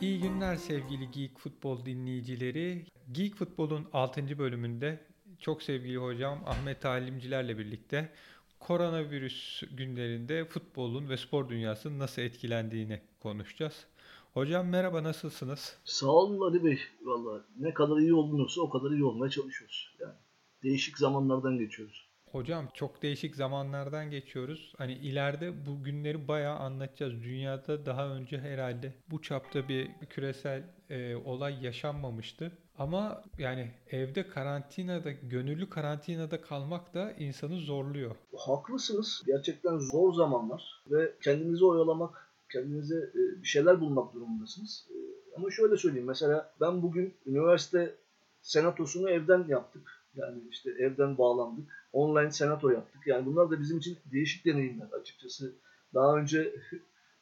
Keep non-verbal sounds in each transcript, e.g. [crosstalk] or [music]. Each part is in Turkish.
İyi günler sevgili Geek Futbol dinleyicileri. Geek Futbol'un 6. bölümünde çok sevgili hocam Ahmet Talimcilerle birlikte koronavirüs günlerinde futbolun ve spor dünyasının nasıl etkilendiğini konuşacağız. Hocam merhaba nasılsınız? Sağ olun Ali Bey. Valla ne kadar iyi olunursa o kadar iyi olmaya çalışıyoruz. Yani değişik zamanlardan geçiyoruz. Hocam çok değişik zamanlardan geçiyoruz. Hani ileride bu günleri bayağı anlatacağız. Dünyada daha önce herhalde bu çapta bir küresel e, olay yaşanmamıştı. Ama yani evde karantinada, gönüllü karantinada kalmak da insanı zorluyor. Haklısınız. Gerçekten zor zamanlar ve kendinizi oyalamak, kendinize e, bir şeyler bulmak durumundasınız. E, ama şöyle söyleyeyim. Mesela ben bugün üniversite senatosunu evden yaptık. Yani işte evden bağlandık online senato yaptık. Yani bunlar da bizim için değişik deneyimler açıkçası. Daha önce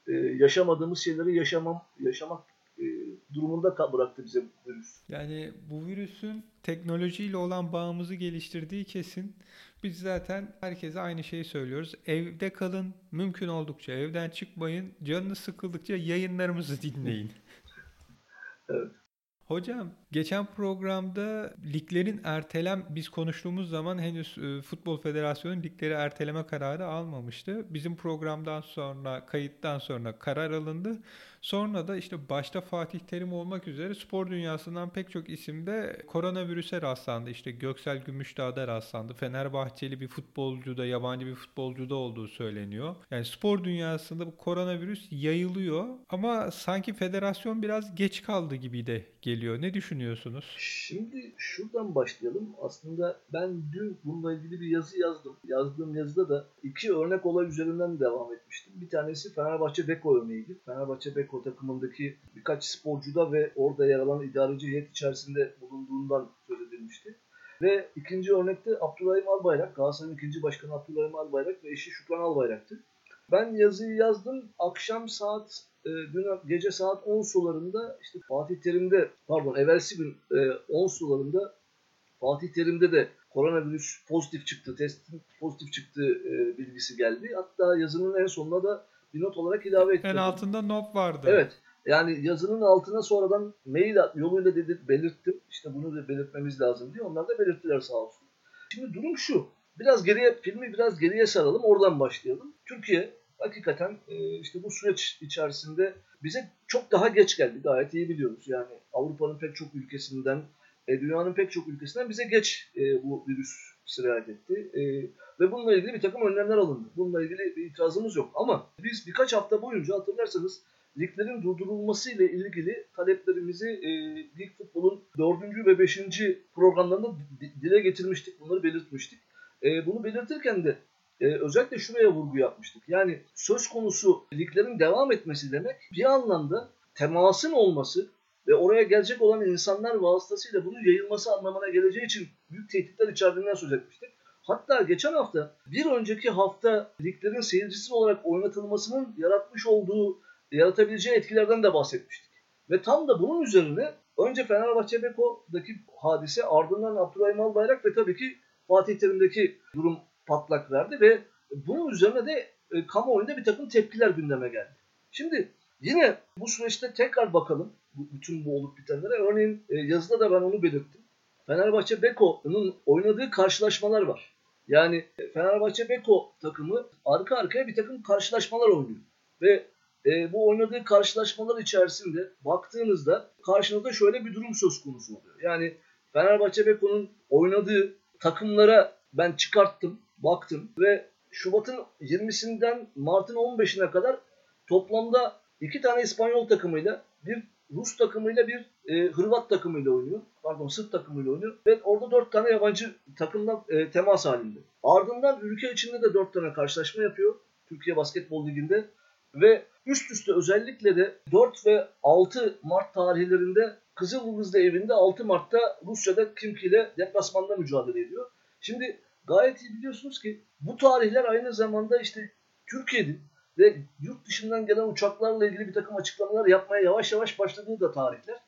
e, yaşamadığımız şeyleri yaşamam, yaşamak e, durumunda bıraktı bize bu virüs. Yani bu virüsün teknolojiyle olan bağımızı geliştirdiği kesin. Biz zaten herkese aynı şeyi söylüyoruz. Evde kalın, mümkün oldukça evden çıkmayın. Canınız sıkıldıkça yayınlarımızı [laughs] dinleyin. evet. Hocam geçen programda liglerin ertelem biz konuştuğumuz zaman henüz e, Futbol Federasyonu ligleri erteleme kararı almamıştı. Bizim programdan sonra kayıttan sonra karar alındı. Sonra da işte başta Fatih Terim olmak üzere spor dünyasından pek çok isimde koronavirüse rastlandı. İşte Göksel Gümüşdağ'da rastlandı. Fenerbahçeli bir futbolcu da yabancı bir futbolcu da olduğu söyleniyor. Yani spor dünyasında bu koronavirüs yayılıyor ama sanki federasyon biraz geç kaldı gibi de geliyor. Ne düşünüyorsunuz? Şimdi şuradan başlayalım. Aslında ben dün bununla ilgili bir yazı yazdım. Yazdığım yazıda da iki örnek olay üzerinden devam etmiştim. Bir tanesi Fenerbahçe Beko örneğiydi. Fenerbahçe Beko takımındaki birkaç sporcuda ve orada yer alan idareci heyet içerisinde bulunduğundan söz edilmişti. Ve ikinci örnekte Abdurrahim Albayrak, Galatasaray'ın ikinci başkanı Abdurrahim Albayrak ve eşi Şükran Albayrak'tı. Ben yazıyı yazdım. Akşam saat e, dün gece saat 10 sularında işte Fatih Terim'de pardon evvelsi gün e, 10 sularında Fatih Terim'de de koronavirüs pozitif çıktı, testin pozitif çıktı e, bilgisi geldi. Hatta yazının en sonuna da bir not olarak ilave ettim. En altında not vardı. Evet. Yani yazının altına sonradan mail yoluyla dedi, belirttim. İşte bunu da belirtmemiz lazım diye. Onlar da belirttiler sağ olsun. Şimdi durum şu. Biraz geriye filmi biraz geriye saralım. Oradan başlayalım. Türkiye hakikaten e, işte bu süreç içerisinde bize çok daha geç geldi. Gayet iyi biliyoruz. Yani Avrupa'nın pek çok ülkesinden, e, dünyanın pek çok ülkesinden bize geç e, bu virüs sirayet etti. Ve bununla ilgili bir takım önlemler alındı. Bununla ilgili bir itirazımız yok. Ama biz birkaç hafta boyunca hatırlarsanız liglerin durdurulması ile ilgili taleplerimizi e, lig futbolun 4. ve 5. programlarında dile getirmiştik. Bunları belirtmiştik. E, bunu belirtirken de e, özellikle şuraya vurgu yapmıştık. Yani söz konusu liglerin devam etmesi demek bir anlamda temasın olması ve oraya gelecek olan insanlar vasıtasıyla bunun yayılması anlamına geleceği için büyük tehditler içerdiğinden söz etmiştik. Hatta geçen hafta bir önceki hafta liglerin seyircisiz olarak oynatılmasının yaratmış olduğu, yaratabileceği etkilerden de bahsetmiştik. Ve tam da bunun üzerine önce Fenerbahçe Beko'daki hadise ardından Abdurrahim Albayrak ve tabii ki Fatih Terim'deki durum patlak verdi ve bunun üzerine de e, kamuoyunda bir takım tepkiler gündeme geldi. Şimdi yine bu süreçte tekrar bakalım bütün bu olup bitenlere. Örneğin e, yazıda da ben onu belirttim. Fenerbahçe Beko'nun oynadığı karşılaşmalar var. Yani Fenerbahçe Beko takımı arka arkaya bir takım karşılaşmalar oynuyor. Ve e, bu oynadığı karşılaşmalar içerisinde baktığınızda karşınızda şöyle bir durum söz konusu oluyor. Yani Fenerbahçe Beko'nun oynadığı takımlara ben çıkarttım, baktım ve Şubat'ın 20'sinden Mart'ın 15'ine kadar toplamda iki tane İspanyol takımıyla bir Rus takımıyla bir e, Hırvat takımıyla oynuyor. Pardon Sırp takımıyla oynuyor. Ve orada dört tane yabancı takımla e, temas halinde. Ardından ülke içinde de dört tane karşılaşma yapıyor. Türkiye Basketbol Ligi'nde. Ve üst üste özellikle de 4 ve 6 Mart tarihlerinde Kızıldızlı evinde 6 Mart'ta Rusya'da Kimki ile deplasmanda mücadele ediyor. Şimdi gayet iyi biliyorsunuz ki bu tarihler aynı zamanda işte Türkiye'nin ve yurt dışından gelen uçaklarla ilgili bir takım açıklamalar yapmaya yavaş yavaş başladığı da tarihler.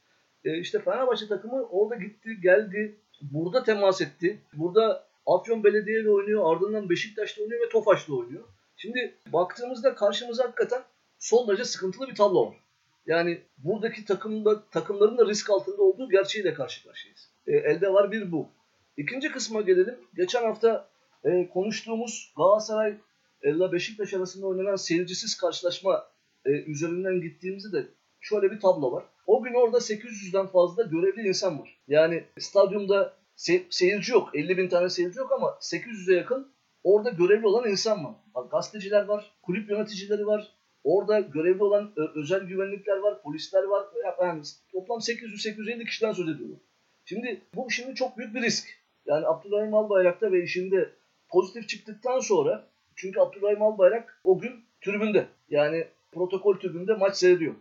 E, işte Fenerbahçe takımı orada gitti, geldi, burada temas etti. Burada Afyon Belediye ile oynuyor, ardından Beşiktaş'ta oynuyor ve Tofaş'ta oynuyor. Şimdi baktığımızda karşımıza hakikaten son derece sıkıntılı bir tablo var. Yani buradaki takımda, takımların da risk altında olduğu gerçeğiyle karşı karşıyayız. E, elde var bir bu. İkinci kısma gelelim. Geçen hafta e, konuştuğumuz Galatasaray ile Beşiktaş arasında oynanan seyircisiz karşılaşma e, üzerinden gittiğimizde de şöyle bir tablo var. O gün orada 800'den fazla görevli insan var. Yani stadyumda se- seyirci yok. 50 bin tane seyirci yok ama 800'e yakın orada görevli olan insan var. Bak, gazeteciler var, kulüp yöneticileri var, orada görevli olan özel güvenlikler var, polisler var. Yani toplam 800-850 kişiden söz ediyorum. Şimdi bu şimdi çok büyük bir risk. Yani Abdurrahim Albayrak'ta ve işinde pozitif çıktıktan sonra çünkü Abdurrahim Albayrak o gün tribünde. Yani protokol tribünde maç seyrediyor.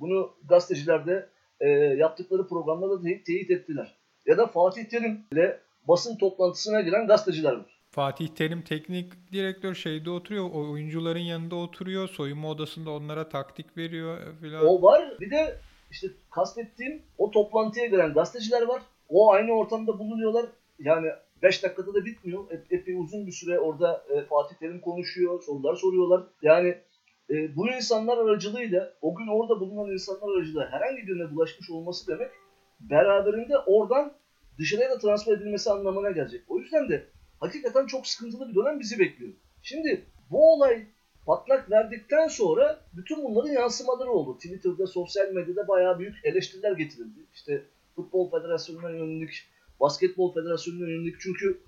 Bunu gazeteciler de e, yaptıkları programda da teyit, teyit ettiler. Ya da Fatih Terim ile basın toplantısına giren gazeteciler var. Fatih Terim teknik direktör şeyde oturuyor, oyuncuların yanında oturuyor, soyunma odasında onlara taktik veriyor falan. O var. Bir de işte kastettiğim o toplantıya giren gazeteciler var. O aynı ortamda bulunuyorlar. Yani 5 dakikada da bitmiyor. Epey uzun bir süre orada e, Fatih Terim konuşuyor, sorular soruyorlar. Yani e, bu insanlar aracılığıyla, o gün orada bulunan insanlar aracılığıyla herhangi birine bulaşmış olması demek beraberinde oradan dışarıya da transfer edilmesi anlamına gelecek. O yüzden de hakikaten çok sıkıntılı bir dönem bizi bekliyor. Şimdi bu olay patlak verdikten sonra bütün bunların yansımaları oldu. Twitter'da, sosyal medyada bayağı büyük eleştiriler getirildi. İşte Futbol Federasyonu'na yönelik, Basketbol Federasyonu'na yönelik çünkü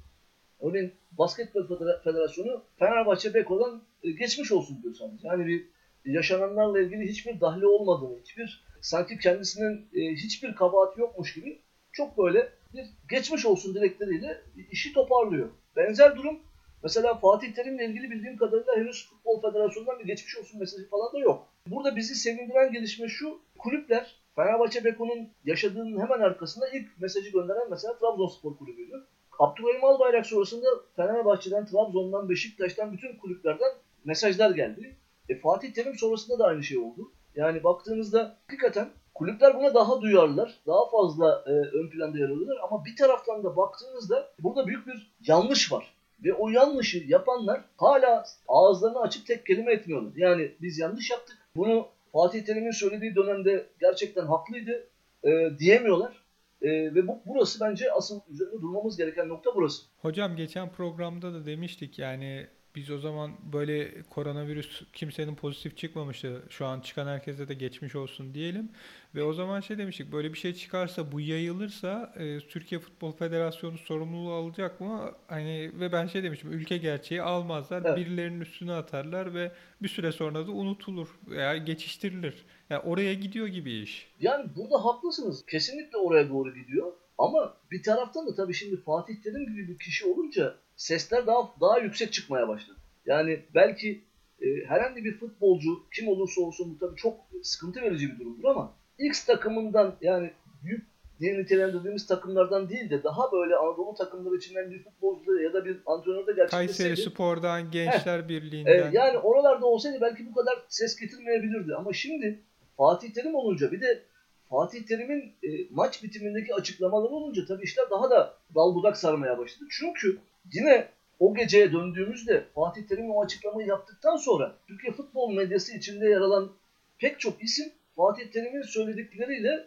örneğin Basketbol Federasyonu Fenerbahçe Beko'dan e, geçmiş olsun diyor sadece. Yani bir yaşananlarla ilgili hiçbir dahli olmadığını, hiçbir sanki kendisinin e, hiçbir kabahati yokmuş gibi çok böyle bir geçmiş olsun dilekleriyle işi toparlıyor. Benzer durum mesela Fatih Terim'le ilgili bildiğim kadarıyla henüz Futbol Federasyonu'ndan bir geçmiş olsun mesajı falan da yok. Burada bizi sevindiren gelişme şu, kulüpler Fenerbahçe Beko'nun yaşadığının hemen arkasında ilk mesajı gönderen mesela Trabzonspor kulübüydü. Abdülhamim Albayrak sonrasında Fenerbahçe'den, Trabzon'dan, Beşiktaş'tan bütün kulüplerden mesajlar geldi. E, Fatih Terim sonrasında da aynı şey oldu. Yani baktığınızda hakikaten kulüpler buna daha duyarlılar. Daha fazla e, ön planda yer alıyorlar. Ama bir taraftan da baktığınızda burada büyük bir yanlış var. Ve o yanlışı yapanlar hala ağızlarını açıp tek kelime etmiyorlar. Yani biz yanlış yaptık. Bunu Fatih Terim'in söylediği dönemde gerçekten haklıydı e, diyemiyorlar. E, ve bu burası bence asıl üzerinde durmamız gereken nokta burası. Hocam geçen programda da demiştik yani biz o zaman böyle koronavirüs kimsenin pozitif çıkmamıştı. Şu an çıkan herkese de geçmiş olsun diyelim. Ve o zaman şey demiştik böyle bir şey çıkarsa bu yayılırsa e, Türkiye Futbol Federasyonu sorumluluğu alacak mı? Hani ve ben şey demiştim ülke gerçeği almazlar. Evet. Birilerinin üstüne atarlar ve bir süre sonra da unutulur veya geçiştirilir. Yani oraya gidiyor gibi iş. Yani burada haklısınız. Kesinlikle oraya doğru gidiyor. Ama bir taraftan da tabii şimdi Fatih Terim gibi bir kişi olunca sesler daha daha yüksek çıkmaya başladı. Yani belki e, herhangi bir futbolcu kim olursa olsun bu tabii çok sıkıntı verici bir durumdur ama X takımından yani büyük diye nitelendirdiğimiz takımlardan değil de daha böyle Anadolu takımları içinden bir futbolcu ya da bir antrenör de gerçekleşseydi. Kayseri Spor'dan, Gençler heh, Birliği'nden. E, yani oralarda olsaydı belki bu kadar ses getirmeyebilirdi. Ama şimdi Fatih Terim olunca bir de Fatih Terim'in e, maç bitimindeki açıklamaları olunca tabii işler daha da dal budak sarmaya başladı. Çünkü yine o geceye döndüğümüzde Fatih Terim o açıklamayı yaptıktan sonra Türkiye futbol medyası içinde yer alan pek çok isim Fatih Terim'in söyledikleriyle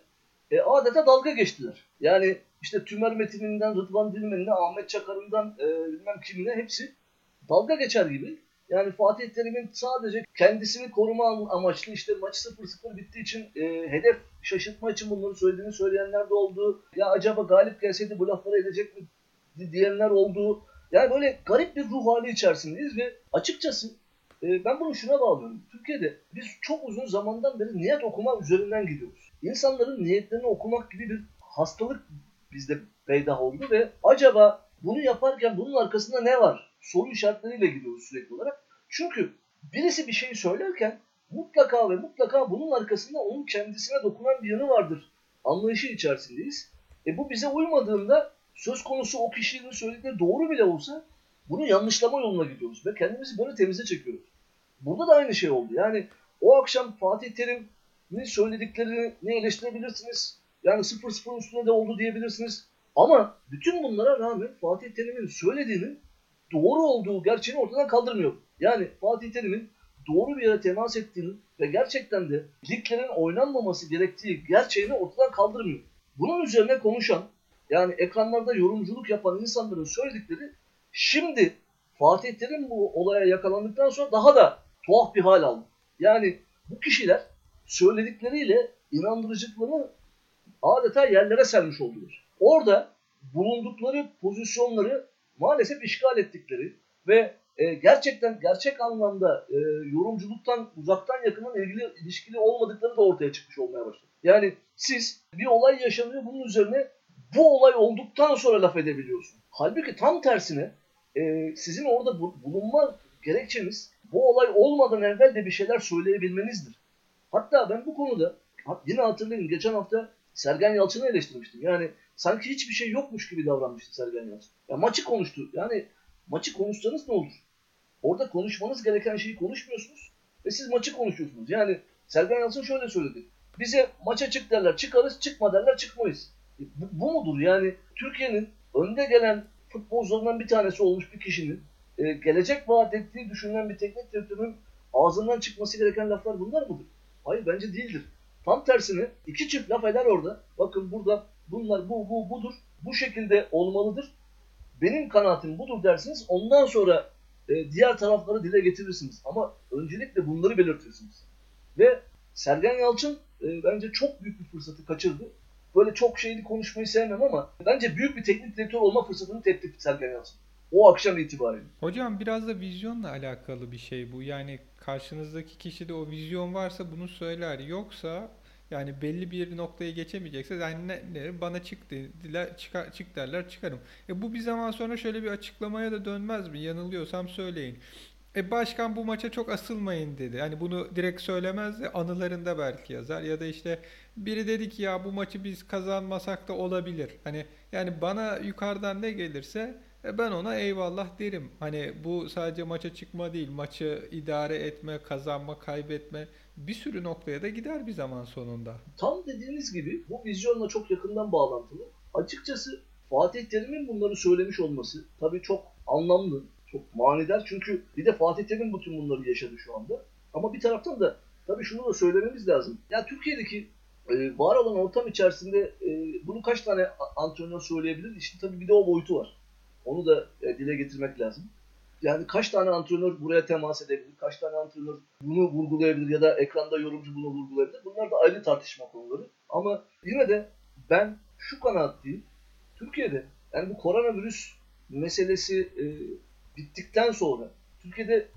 e, adeta dalga geçtiler. Yani işte Tümer Metin'inden Rıdvan Dilmen'ine, Ahmet Çakar'ından e, bilmem kimine hepsi dalga geçer gibi. Yani Fatih Terim'in sadece kendisini koruma amaçlı işte maç 0-0 bittiği için e, hedef şaşırtma için bunları söylediğini söyleyenler de oldu. Ya acaba galip gelseydi bu lafları edecek mi diyenler oldu. Yani böyle garip bir ruh hali içerisindeyiz ve açıkçası e, ben bunu şuna bağlıyorum. Türkiye'de biz çok uzun zamandan beri niyet okuma üzerinden gidiyoruz. İnsanların niyetlerini okumak gibi bir hastalık bizde peydah oldu ve acaba bunu yaparken bunun arkasında ne var? Soru işaretleriyle gidiyoruz sürekli olarak. Çünkü birisi bir şey söylerken mutlaka ve mutlaka bunun arkasında onun kendisine dokunan bir yanı vardır. Anlayışı içerisindeyiz. E bu bize uymadığında söz konusu o kişinin söyledikleri doğru bile olsa bunu yanlışlama yoluna gidiyoruz ve kendimizi böyle temize çekiyoruz. Burada da aynı şey oldu. Yani o akşam Fatih Terim'in söylediklerini ne eleştirebilirsiniz. Yani 0-0 üstüne de oldu diyebilirsiniz. Ama bütün bunlara rağmen Fatih Terim'in söylediğinin doğru olduğu gerçeğini ortadan kaldırmıyor. Yani Fatih Terim'in doğru bir yere temas ettiğini ve gerçekten de liglerin oynanmaması gerektiği gerçeğini ortadan kaldırmıyor. Bunun üzerine konuşan yani ekranlarda yorumculuk yapan insanların söyledikleri şimdi Fatih Terim bu olaya yakalandıktan sonra daha da tuhaf bir hal aldı. Yani bu kişiler söyledikleriyle inandırıcılıklarını adeta yerlere sermiş oldular. Orada bulundukları pozisyonları maalesef işgal ettikleri ve e, gerçekten gerçek anlamda e, yorumculuktan uzaktan yakından ilgili ilişkili olmadıkları da ortaya çıkmış olmaya başladı. Yani siz bir olay yaşanıyor bunun üzerine bu olay olduktan sonra laf edebiliyorsun. Halbuki tam tersine e, sizin orada bulunma gerekçeniz bu olay olmadan evvel de bir şeyler söyleyebilmenizdir. Hatta ben bu konuda yine hatırlayın geçen hafta Sergen Yalçın'ı eleştirmiştim. Yani sanki hiçbir şey yokmuş gibi davranmıştı Sergen Yalçın. Ya maçı konuştu. Yani maçı konuşsanız ne olur? Orada konuşmanız gereken şeyi konuşmuyorsunuz ve siz maçı konuşuyorsunuz. Yani Sergen Yalçın şöyle söyledi. Bize maça çık derler çıkarız, çıkma derler çıkmayız. E, bu, bu mudur? Yani Türkiye'nin önde gelen futbolcularından bir tanesi olmuş bir kişinin e, gelecek vaat ettiği düşünülen bir teknik direktörün ağzından çıkması gereken laflar bunlar mıdır? Hayır bence değildir. Tam tersine iki çift laf eder orada. Bakın burada bunlar bu bu budur. Bu şekilde olmalıdır. Benim kanaatim budur dersiniz. Ondan sonra e, diğer tarafları dile getirirsiniz. Ama öncelikle bunları belirtirsiniz. Ve Sergen Yalçın e, bence çok büyük bir fırsatı kaçırdı. Böyle çok şeyli konuşmayı sevmem ama bence büyük bir teknik direktör olma fırsatını tepti Sergen Yalçın. O akşam itibariyle. Hocam biraz da vizyonla alakalı bir şey bu. Yani karşınızdaki kişide o vizyon varsa bunu söyler. Yoksa yani belli bir noktaya geçemeyecekse ne, bana çık dediler, çıkar, çık derler çıkarım. E bu bir zaman sonra şöyle bir açıklamaya da dönmez mi? Yanılıyorsam söyleyin. E başkan bu maça çok asılmayın dedi. Hani bunu direkt söylemez de anılarında belki yazar ya da işte biri dedi ki ya bu maçı biz kazanmasak da olabilir. Hani yani bana yukarıdan ne gelirse e ben ona eyvallah derim. Hani bu sadece maça çıkma değil, maçı idare etme, kazanma, kaybetme bir sürü noktaya da gider bir zaman sonunda. Tam dediğiniz gibi bu vizyonla çok yakından bağlantılı. Açıkçası Fatih Terim'in bunları söylemiş olması tabii çok anlamlı, çok manidar. Çünkü bir de Fatih Terim bütün bunları yaşadı şu anda. Ama bir taraftan da tabii şunu da söylememiz lazım. Ya Türkiye'deki e, var olan ortam içerisinde e, bunu kaç tane antrenör söyleyebilir? İşte tabii bir de o boyutu var. Onu da e, dile getirmek lazım. Yani kaç tane antrenör buraya temas edebilir, kaç tane antrenör bunu vurgulayabilir ya da ekranda yorumcu bunu vurgulayabilir. Bunlar da ayrı tartışma konuları. Ama yine de ben şu kanaatliyim. Türkiye'de yani bu koronavirüs meselesi e, bittikten sonra Türkiye'de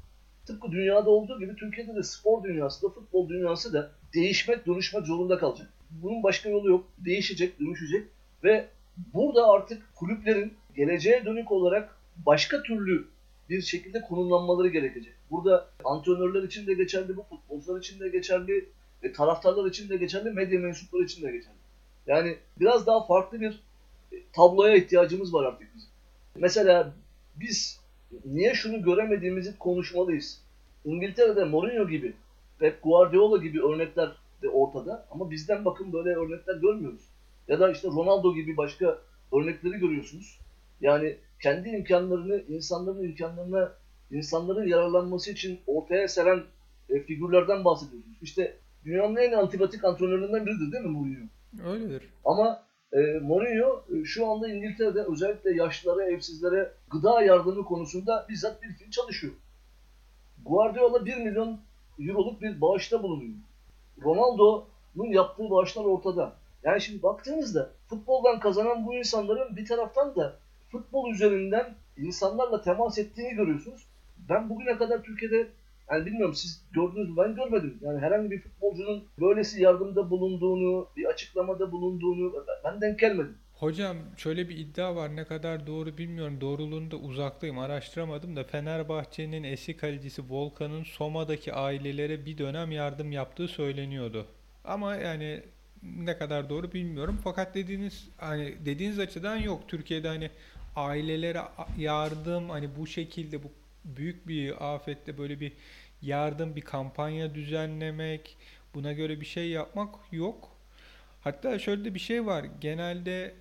tıpkı dünyada olduğu gibi Türkiye'de de spor dünyası da futbol dünyası da değişmek, dönüşmek zorunda kalacak. Bunun başka yolu yok. Değişecek, dönüşecek ve burada artık kulüplerin geleceğe dönük olarak başka türlü bir şekilde konumlanmaları gerekecek. Burada antrenörler için de geçerli, bu futbolcular için de geçerli, e, taraftarlar için de geçerli, medya mensupları için de geçerli. Yani biraz daha farklı bir e, tabloya ihtiyacımız var artık bizim. Mesela biz niye şunu göremediğimizi konuşmalıyız. İngiltere'de Mourinho gibi, Pep Guardiola gibi örnekler de ortada ama bizden bakın böyle örnekler görmüyoruz. Ya da işte Ronaldo gibi başka örnekleri görüyorsunuz. Yani kendi imkanlarını, insanların imkanlarına, insanların yararlanması için ortaya seren e, figürlerden bahsediyorsunuz. İşte dünyanın en antipatik antrenörlerinden biridir değil mi Mourinho? Öyledir. Ama e, Mourinho e, şu anda İngiltere'de özellikle yaşlılara, evsizlere gıda yardımı konusunda bizzat bir film çalışıyor. Guardiola 1 milyon euroluk bir bağışta bulunuyor. Ronaldo'nun yaptığı bağışlar ortada. Yani şimdi baktığınızda futboldan kazanan bu insanların bir taraftan da futbol üzerinden insanlarla temas ettiğini görüyorsunuz. Ben bugüne kadar Türkiye'de yani bilmiyorum siz gördünüz mü ben görmedim. Yani herhangi bir futbolcunun böylesi yardımda bulunduğunu, bir açıklamada bulunduğunu ben denk gelmedim. Hocam şöyle bir iddia var ne kadar doğru bilmiyorum doğruluğunda uzaktayım araştıramadım da Fenerbahçe'nin eski kalecisi Volkan'ın Soma'daki ailelere bir dönem yardım yaptığı söyleniyordu. Ama yani ne kadar doğru bilmiyorum fakat dediğiniz hani dediğiniz açıdan yok Türkiye'de hani ailelere yardım hani bu şekilde bu büyük bir afette böyle bir yardım bir kampanya düzenlemek buna göre bir şey yapmak yok. Hatta şöyle de bir şey var. Genelde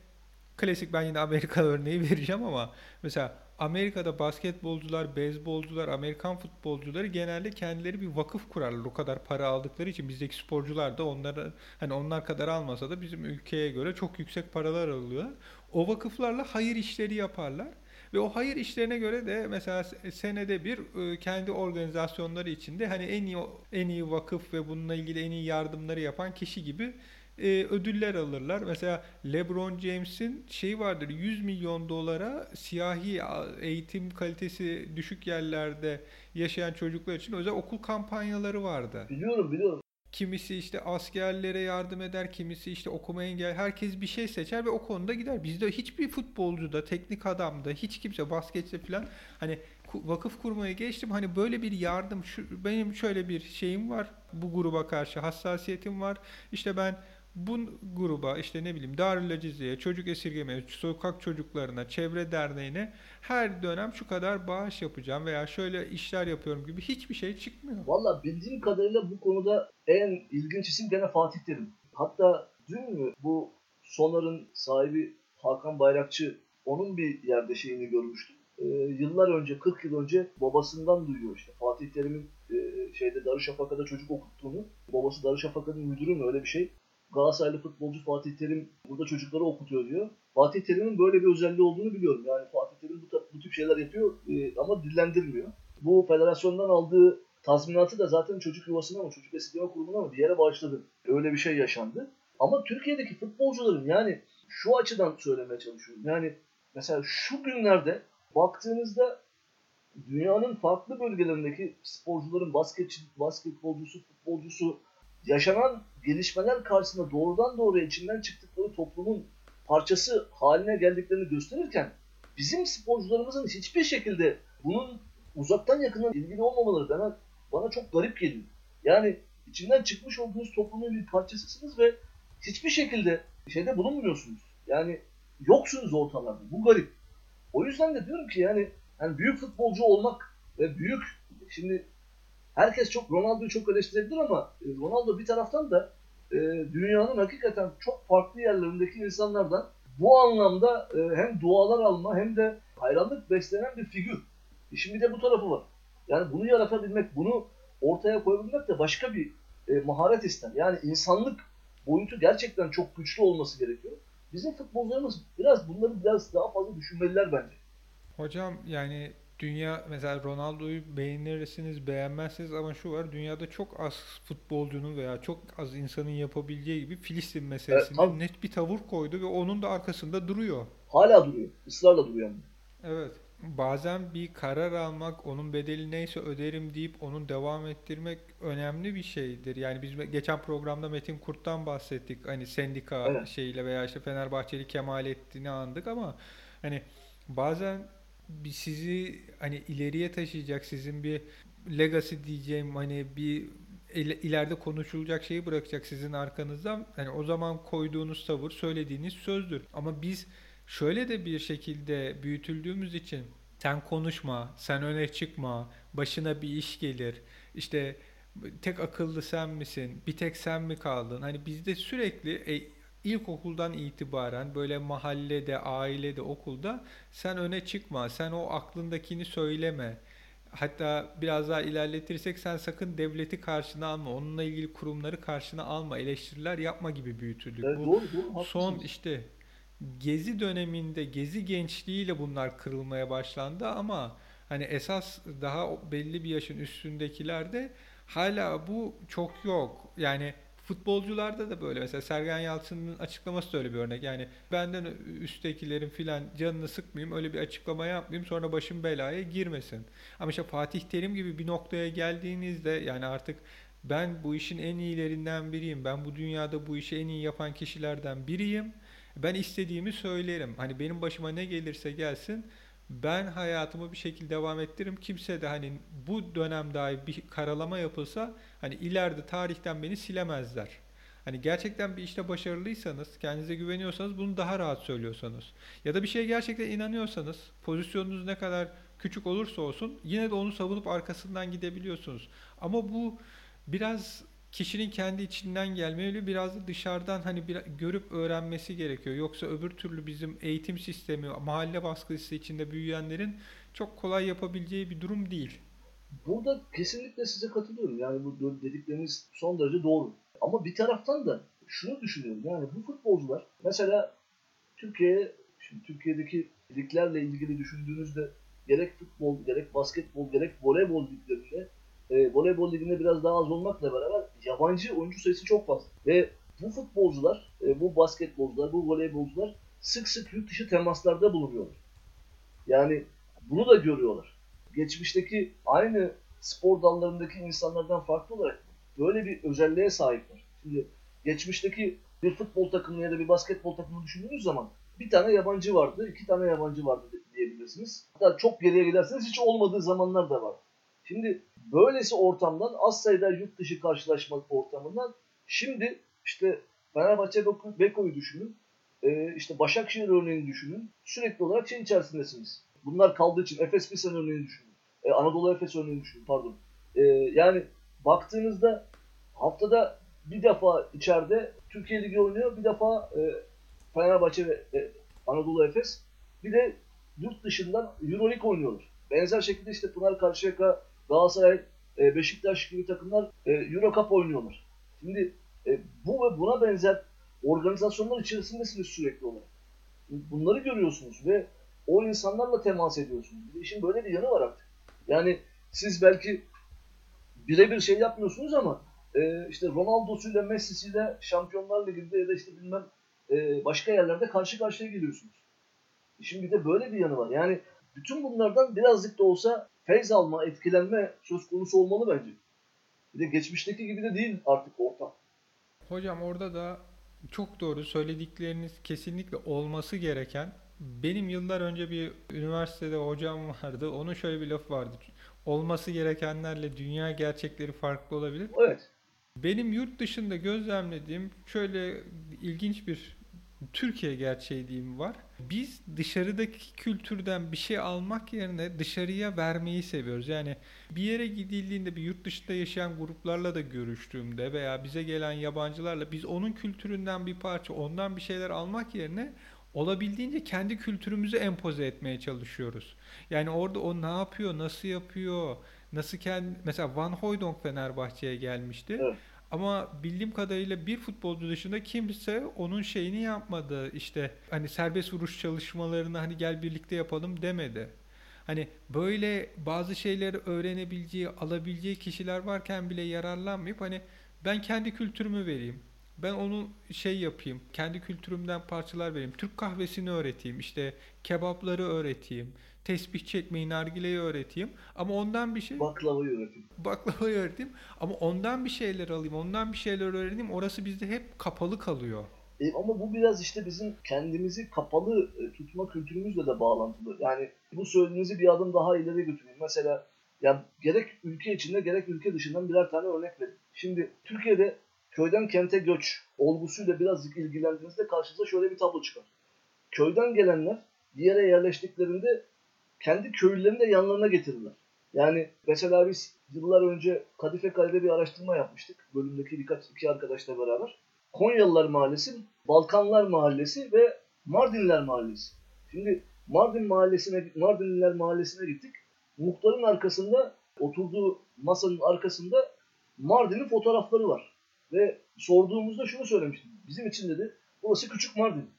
klasik ben yine Amerika [laughs] örneği vereceğim ama mesela Amerika'da basketbolcular, beyzbolcular, Amerikan futbolcuları genelde kendileri bir vakıf kurarlar. O kadar para aldıkları için bizdeki sporcular da onlara hani onlar kadar almasa da bizim ülkeye göre çok yüksek paralar alıyorlar. O vakıflarla hayır işleri yaparlar. Ve o hayır işlerine göre de mesela senede bir e, kendi organizasyonları içinde hani en iyi en iyi vakıf ve bununla ilgili en iyi yardımları yapan kişi gibi e, ödüller alırlar. Mesela LeBron James'in şey vardır 100 milyon dolara siyahi eğitim kalitesi düşük yerlerde yaşayan çocuklar için özel okul kampanyaları vardı. Biliyorum biliyorum. Kimisi işte askerlere yardım eder, kimisi işte okuma engel, herkes bir şey seçer ve o konuda gider. Bizde hiçbir futbolcuda, teknik adamda, hiç kimse basketçi falan hani vakıf kurmaya geçtim. Hani böyle bir yardım, şu, benim şöyle bir şeyim var, bu gruba karşı hassasiyetim var. İşte ben bu gruba işte ne bileyim Darül Acize'ye, çocuk esirgemeye, sokak çocuklarına, çevre derneğine her dönem şu kadar bağış yapacağım veya şöyle işler yapıyorum gibi hiçbir şey çıkmıyor. Valla bildiğim kadarıyla bu konuda en ilginç isim gene Fatih Terim. Hatta dün mü bu Sonar'ın sahibi Hakan Bayrakçı onun bir yerde şeyini görmüştüm. Ee, yıllar önce, 40 yıl önce babasından duyuyor işte. Fatih Terim'in e, şeyde Darüşşafaka'da çocuk okuttuğunu. Babası Darüşşafaka'nın müdürü mü öyle bir şey. Galatasaraylı futbolcu Fatih Terim burada çocukları okutuyor diyor. Fatih Terim'in böyle bir özelliği olduğunu biliyorum. Yani Fatih Terim bu, bu tip şeyler yapıyor e, ama dillendirmiyor. Bu federasyondan aldığı tazminatı da zaten çocuk yuvasına mı, çocuk esirgeme kurumuna mı bir yere bağışladı. Öyle bir şey yaşandı. Ama Türkiye'deki futbolcuların yani şu açıdan söylemeye çalışıyorum. Yani mesela şu günlerde baktığınızda dünyanın farklı bölgelerindeki sporcuların basketçi, basketbolcusu, futbolcusu yaşanan gelişmeler karşısında doğrudan doğruya içinden çıktıkları toplumun parçası haline geldiklerini gösterirken bizim sporcularımızın hiçbir şekilde bunun uzaktan yakından ilgili olmamaları bana, bana çok garip geliyor. Yani içinden çıkmış olduğunuz toplumun bir parçasısınız ve hiçbir şekilde şeyde bulunmuyorsunuz. Yani yoksunuz ortalarda. Bu garip. O yüzden de diyorum ki yani, yani büyük futbolcu olmak ve büyük şimdi herkes çok Ronaldo'yu çok eleştirebilir ama e, Ronaldo bir taraftan da e, dünyanın hakikaten çok farklı yerlerindeki insanlardan bu anlamda e, hem dualar alma hem de hayranlık beslenen bir figür. İşin bir de bu tarafı var. Yani bunu yaratabilmek, bunu ortaya koyabilmek de başka bir e, maharet ister. Yani insanlık boyutu gerçekten çok güçlü olması gerekiyor. Bizim futbolcularımız biraz bunları biraz daha fazla düşünmeliler bence. Hocam yani dünya mesela Ronaldo'yu beğenirsiniz beğenmezsiniz ama şu var dünyada çok az futbolcunun veya çok az insanın yapabileceği gibi Filistin meselesinde evet, net bir tavır koydu ve onun da arkasında duruyor. Hala duruyor. Israrla duruyor. Evet. Bazen bir karar almak, onun bedeli neyse öderim deyip onun devam ettirmek önemli bir şeydir. Yani biz geçen programda Metin Kurt'tan bahsettik. Hani sendika evet. şeyiyle veya işte Fenerbahçeli Kemalettin'i andık ama hani bazen bir sizi hani ileriye taşıyacak sizin bir legacy diyeceğim hani bir ileride konuşulacak şeyi bırakacak sizin arkanızdan. Hani o zaman koyduğunuz tavır söylediğiniz sözdür. Ama biz şöyle de bir şekilde büyütüldüğümüz için sen konuşma, sen öne çıkma, başına bir iş gelir. İşte tek akıllı sen misin? Bir tek sen mi kaldın? Hani bizde sürekli e, ilkokuldan itibaren böyle mahallede, ailede, okulda sen öne çıkma, sen o aklındakini söyleme. Hatta biraz daha ilerletirsek sen sakın devleti karşına alma, onunla ilgili kurumları karşına alma, eleştiriler yapma gibi büyütüldük. Evet, Bu doğru, doğru, son işte gezi döneminde, gezi gençliğiyle bunlar kırılmaya başlandı ama hani esas daha belli bir yaşın üstündekilerde hala bu çok yok. Yani Futbolcularda da böyle mesela Sergen Yalçın'ın açıklaması da öyle bir örnek. Yani benden üsttekilerin filan canını sıkmayayım öyle bir açıklama yapmayayım sonra başım belaya girmesin. Ama işte Fatih Terim gibi bir noktaya geldiğinizde yani artık ben bu işin en iyilerinden biriyim. Ben bu dünyada bu işi en iyi yapan kişilerden biriyim. Ben istediğimi söylerim. Hani benim başıma ne gelirse gelsin ben hayatımı bir şekilde devam ettiririm. Kimse de hani bu dönem dahi bir karalama yapılsa hani ileride tarihten beni silemezler. Hani gerçekten bir işte başarılıysanız, kendinize güveniyorsanız bunu daha rahat söylüyorsanız ya da bir şeye gerçekten inanıyorsanız pozisyonunuz ne kadar küçük olursa olsun yine de onu savunup arkasından gidebiliyorsunuz. Ama bu biraz kişinin kendi içinden gelmeli biraz da dışarıdan hani bir, görüp öğrenmesi gerekiyor. Yoksa öbür türlü bizim eğitim sistemi mahalle baskısı içinde büyüyenlerin çok kolay yapabileceği bir durum değil. Burada kesinlikle size katılıyorum. Yani bu dedikleriniz son derece doğru. Ama bir taraftan da şunu düşünüyorum. Yani bu futbolcular mesela Türkiye şimdi Türkiye'deki liglerle ilgili düşündüğünüzde gerek futbol, gerek basketbol, gerek voleybol liglerinde e, voleybol liginde biraz daha az olmakla beraber yabancı oyuncu sayısı çok fazla. Ve bu futbolcular, e, bu basketbolcular, bu voleybolcular sık sık yurt dışı temaslarda bulunuyorlar. Yani bunu da görüyorlar. Geçmişteki aynı spor dallarındaki insanlardan farklı olarak böyle bir özelliğe sahipler. Şimdi geçmişteki bir futbol takımını ya da bir basketbol takımını düşündüğünüz zaman bir tane yabancı vardı, iki tane yabancı vardı diyebilirsiniz. Hatta çok geriye giderseniz hiç olmadığı zamanlar da var. Şimdi böylesi ortamdan az sayıda yurt dışı karşılaşma ortamından şimdi işte Fenerbahçe Beko'yu düşünün. Ee, işte Başakşehir örneğini düşünün. Sürekli olarak şey içerisindesiniz. Bunlar kaldığı için Efes Pilsen örneğini düşünün. Ee, Anadolu Efes örneğini düşünün pardon. Ee, yani baktığınızda haftada bir defa içeride Türkiye Ligi oynuyor. Bir defa e, Fenerbahçe ve e, Anadolu Efes. Bir de yurt dışından Euroleague oynuyorlar. Benzer şekilde işte Pınar Karşıyaka, Galatasaray, e, Beşiktaş gibi takımlar e, Euro Cup oynuyorlar. Şimdi e, bu ve buna benzer organizasyonlar içerisindesiniz sürekli olarak. Bunları görüyorsunuz ve o insanlarla temas ediyorsunuz. Bir işin böyle bir yanı var artık. Yani siz belki birebir şey yapmıyorsunuz ama e, işte Ronaldo'suyla Messi'siyle Şampiyonlar Ligi'nde ya da işte bilmem e, başka yerlerde karşı karşıya geliyorsunuz. İşin bir de böyle bir yanı var. Yani bütün bunlardan birazcık da olsa feyz alma, etkilenme söz konusu olmalı bence. Bir de geçmişteki gibi de değil artık ortam. Hocam orada da çok doğru söyledikleriniz kesinlikle olması gereken benim yıllar önce bir üniversitede hocam vardı. Onun şöyle bir lafı vardı. Olması gerekenlerle dünya gerçekleri farklı olabilir. Evet. Benim yurt dışında gözlemlediğim şöyle ilginç bir Türkiye gerçeği diyeyim var. Biz dışarıdaki kültürden bir şey almak yerine dışarıya vermeyi seviyoruz. Yani bir yere gidildiğinde bir yurt dışında yaşayan gruplarla da görüştüğümde veya bize gelen yabancılarla biz onun kültüründen bir parça, ondan bir şeyler almak yerine olabildiğince kendi kültürümüzü empoze etmeye çalışıyoruz. Yani orada o ne yapıyor, nasıl yapıyor, nasıl kendi mesela Van Hooydonk Fenerbahçe'ye gelmişti. Evet. Ama bildiğim kadarıyla bir futbolcu dışında kimse onun şeyini yapmadı. İşte hani serbest vuruş çalışmalarını hani gel birlikte yapalım demedi. Hani böyle bazı şeyleri öğrenebileceği, alabileceği kişiler varken bile yararlanmayıp hani ben kendi kültürümü vereyim. Ben onu şey yapayım. Kendi kültürümden parçalar vereyim. Türk kahvesini öğreteyim. işte kebapları öğreteyim tesbih çekmeyi, nargileyi öğreteyim. Ama ondan bir şey... Baklavayı öğreteyim. Baklavayı öğreteyim. Ama ondan bir şeyler alayım, ondan bir şeyler öğreneyim. Orası bizde hep kapalı kalıyor. E, ama bu biraz işte bizim kendimizi kapalı e, tutma kültürümüzle de bağlantılı. Yani bu söylediğinizi bir adım daha ileri götüreyim. Mesela ya gerek ülke içinde gerek ülke dışından birer tane örnek verin. Şimdi Türkiye'de köyden kente göç olgusuyla birazcık ilgilendiğinizde karşınıza şöyle bir tablo çıkar. Köyden gelenler bir yere yerleştiklerinde kendi köylülerini de yanlarına getirdiler. Yani mesela biz yıllar önce Kadife Kale'de bir araştırma yapmıştık. Bölümdeki birkaç iki arkadaşla beraber. Konyalılar Mahallesi, Balkanlar Mahallesi ve Mardinler Mahallesi. Şimdi Mardin Mahallesi'ne, Mardinliler Mahallesi'ne gittik. Muhtarın arkasında, oturduğu masanın arkasında Mardin'in fotoğrafları var. Ve sorduğumuzda şunu söylemiştim. Bizim için dedi, burası küçük Mardin.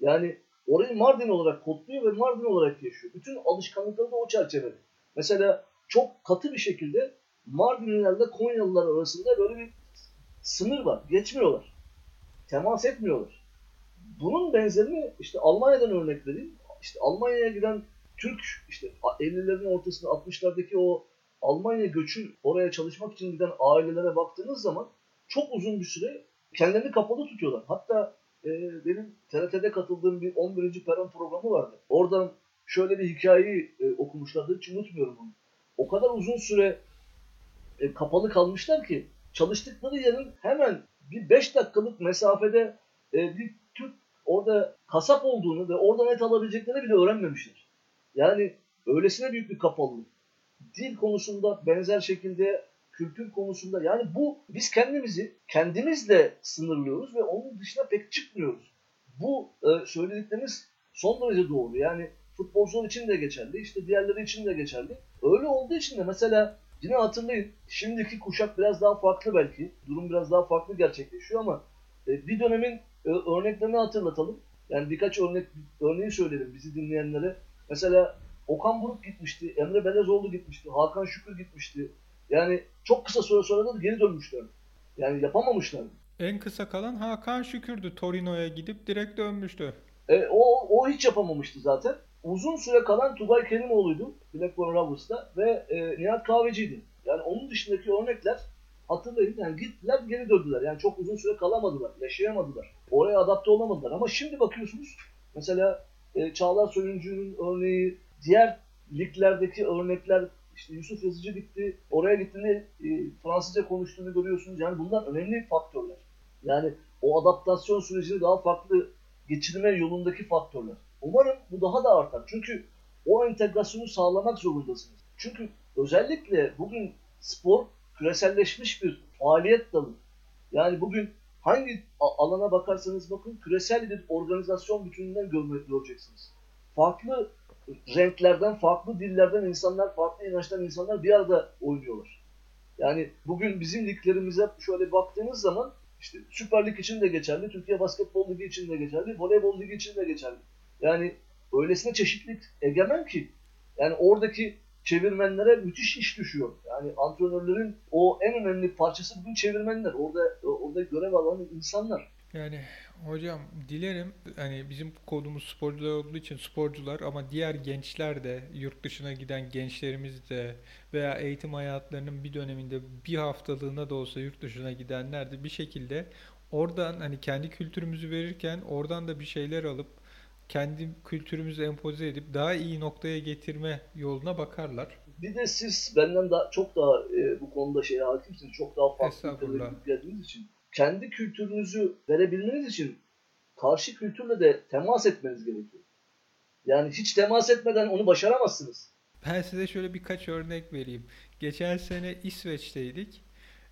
Yani orayı Mardin olarak kodluyor ve Mardin olarak yaşıyor. Bütün alışkanlıkları da o çerçevede. Mesela çok katı bir şekilde Mardinlilerle Konyalılar arasında böyle bir sınır var. Geçmiyorlar. Temas etmiyorlar. Bunun benzerini işte Almanya'dan örnek vereyim. İşte Almanya'ya giden Türk işte 50'lerin ortasında 60'lardaki o Almanya göçü oraya çalışmak için giden ailelere baktığınız zaman çok uzun bir süre kendilerini kapalı tutuyorlar. Hatta e, benim TRT'de katıldığım bir 11. Peron programı vardı. Oradan şöyle bir hikayeyi e, okumuşlardı. Hiç unutmuyorum onu. O kadar uzun süre e, kapalı kalmışlar ki çalıştıkları yerin hemen bir 5 dakikalık mesafede e, bir Türk orada kasap olduğunu ve oradan et alabileceklerini bile öğrenmemişler. Yani öylesine büyük bir kapalılık. Dil konusunda benzer şekilde kültür konusunda yani bu biz kendimizi kendimizle sınırlıyoruz ve onun dışına pek çıkmıyoruz. Bu e, söyledikleriniz son derece doğru. Yani futbolcular için de geçerli, işte diğerleri için de geçerli. Öyle olduğu için de mesela yine hatırlayın şimdiki kuşak biraz daha farklı belki. Durum biraz daha farklı gerçekleşiyor ama e, bir dönemin e, örneklerini hatırlatalım. Yani birkaç örnek örneği söyledim bizi dinleyenlere. Mesela Okan Buruk gitmişti, Emre Belezoğlu gitmişti, Hakan Şükür gitmişti. Yani çok kısa süre sonra da geri dönmüşler. Yani yapamamışlar. En kısa kalan Hakan Şükür'dü. Torino'ya gidip direkt dönmüştü. E, o, o hiç yapamamıştı zaten. Uzun süre kalan Tugay Kerimoğlu'ydu Blackburn Rovers'ta ve e, Nihat Kahveci'ydi. Yani onun dışındaki örnekler hatırlayın yani gittiler geri döndüler. Yani çok uzun süre kalamadılar, yaşayamadılar. Oraya adapte olamadılar. Ama şimdi bakıyorsunuz mesela e, Çağlar Soyuncu'nun örneği, diğer liglerdeki örnekler işte Yusuf Yazıcı gitti, oraya gittiğinde e, Fransızca konuştuğunu görüyorsunuz. Yani bunlar önemli faktörler. Yani o adaptasyon sürecini daha farklı geçirme yolundaki faktörler. Umarım bu daha da artar. Çünkü o entegrasyonu sağlamak zorundasınız. Çünkü özellikle bugün spor küreselleşmiş bir faaliyet dalı. Yani bugün hangi alana bakarsanız bakın küresel bir organizasyon bütününden göreceksiniz. Farklı renklerden, farklı dillerden insanlar, farklı inançtan insanlar bir arada oynuyorlar. Yani bugün bizim liglerimize şöyle baktığınız zaman işte Süper Lig için de geçerli, Türkiye Basketbol Ligi için de geçerli, Voleybol Ligi için de geçerli. Yani öylesine çeşitlilik egemen ki yani oradaki çevirmenlere müthiş iş düşüyor. Yani antrenörlerin o en önemli parçası bugün çevirmenler. Orada orada görev alan insanlar. Yani hocam dilerim hani bizim kodumuz sporcular olduğu için sporcular ama diğer gençler de yurt dışına giden gençlerimiz de veya eğitim hayatlarının bir döneminde bir haftalığına da olsa yurt dışına gidenler de bir şekilde oradan hani kendi kültürümüzü verirken oradan da bir şeyler alıp kendi kültürümüzü empoze edip daha iyi noktaya getirme yoluna bakarlar. Bir de siz benden daha çok daha e, bu konuda şeye hakimsiniz. Çok daha farklı geldiğiniz için. Kendi kültürünüzü verebilmeniz için karşı kültürle de temas etmeniz gerekiyor. Yani hiç temas etmeden onu başaramazsınız. Ben size şöyle birkaç örnek vereyim. Geçen sene İsveç'teydik.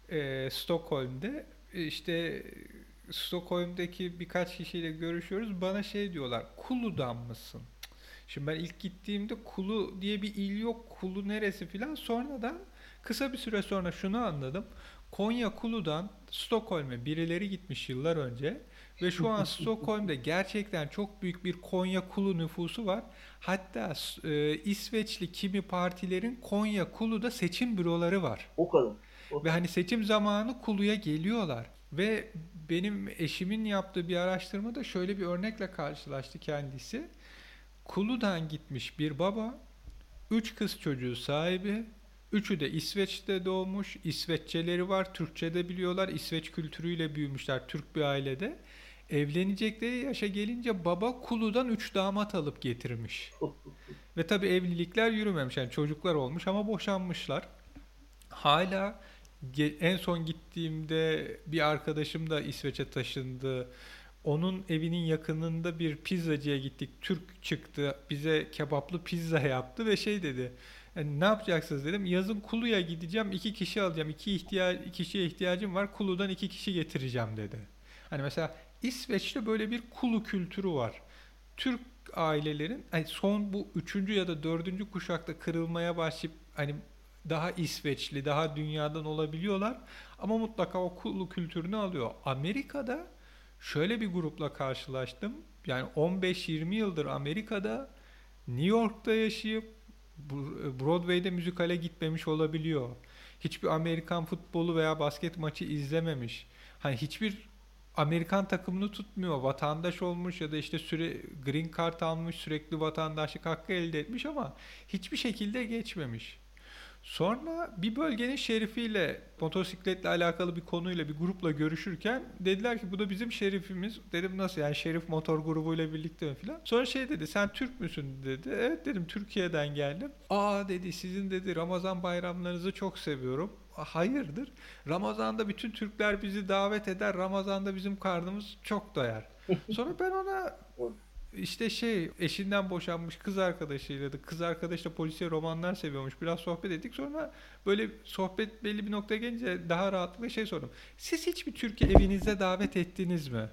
E, Stockholm'de. İşte Stockholm'daki birkaç kişiyle görüşüyoruz. Bana şey diyorlar. Kulu'dan mısın? Şimdi ben ilk gittiğimde Kulu diye bir il yok. Kulu neresi filan. Sonradan kısa bir süre sonra şunu anladım. Konya Kulu'dan Stockholm'e birileri gitmiş yıllar önce ve şu an [laughs] Stockholm'de gerçekten çok büyük bir Konya Kulu nüfusu var. Hatta e, İsveçli kimi partilerin Konya Kulu'da seçim büroları var. O kadar. O. Ve hani seçim zamanı Kulu'ya geliyorlar. Ve benim eşimin yaptığı bir araştırmada şöyle bir örnekle karşılaştı kendisi. Kulu'dan gitmiş bir baba, üç kız çocuğu sahibi, üçü de İsveç'te doğmuş, İsveççeleri var, Türkçe de biliyorlar, İsveç kültürüyle büyümüşler Türk bir ailede. Evlenecekleri yaşa gelince baba Kulu'dan üç damat alıp getirmiş. [laughs] Ve tabi evlilikler yürümemiş. Yani çocuklar olmuş ama boşanmışlar. Hala en son gittiğimde bir arkadaşım da İsveç'e taşındı. Onun evinin yakınında bir pizzacıya gittik. Türk çıktı. Bize kebaplı pizza yaptı ve şey dedi. Yani ne yapacaksınız dedim. Yazın Kulu'ya gideceğim. iki kişi alacağım. İki ihtiyaç, kişiye ihtiyacım var. Kulu'dan iki kişi getireceğim dedi. Hani mesela İsveç'te böyle bir Kulu kültürü var. Türk ailelerin hani son bu üçüncü ya da dördüncü kuşakta kırılmaya başlayıp hani daha İsveçli, daha dünyadan olabiliyorlar. Ama mutlaka o kulu kültürünü alıyor. Amerika'da şöyle bir grupla karşılaştım. Yani 15-20 yıldır Amerika'da New York'ta yaşayıp Broadway'de müzikale gitmemiş olabiliyor. Hiçbir Amerikan futbolu veya basket maçı izlememiş. Hani hiçbir Amerikan takımını tutmuyor. Vatandaş olmuş ya da işte süre green card almış, sürekli vatandaşlık hakkı elde etmiş ama hiçbir şekilde geçmemiş. Sonra bir bölgenin şerifiyle motosikletle alakalı bir konuyla bir grupla görüşürken dediler ki bu da bizim şerifimiz. Dedim nasıl yani şerif motor grubuyla birlikte mi filan. Sonra şey dedi sen Türk müsün dedi. Evet dedim Türkiye'den geldim. Aa dedi sizin dedi Ramazan bayramlarınızı çok seviyorum. Hayırdır? Ramazan'da bütün Türkler bizi davet eder. Ramazan'da bizim karnımız çok doyar. [laughs] Sonra ben ona işte şey eşinden boşanmış kız arkadaşıyla da kız arkadaş da polisiye romanlar seviyormuş. Biraz sohbet ettik. Sonra böyle sohbet belli bir noktaya gelince daha rahatlıkla şey sordum. Siz hiç bir Türkiye evinize davet ettiniz mi?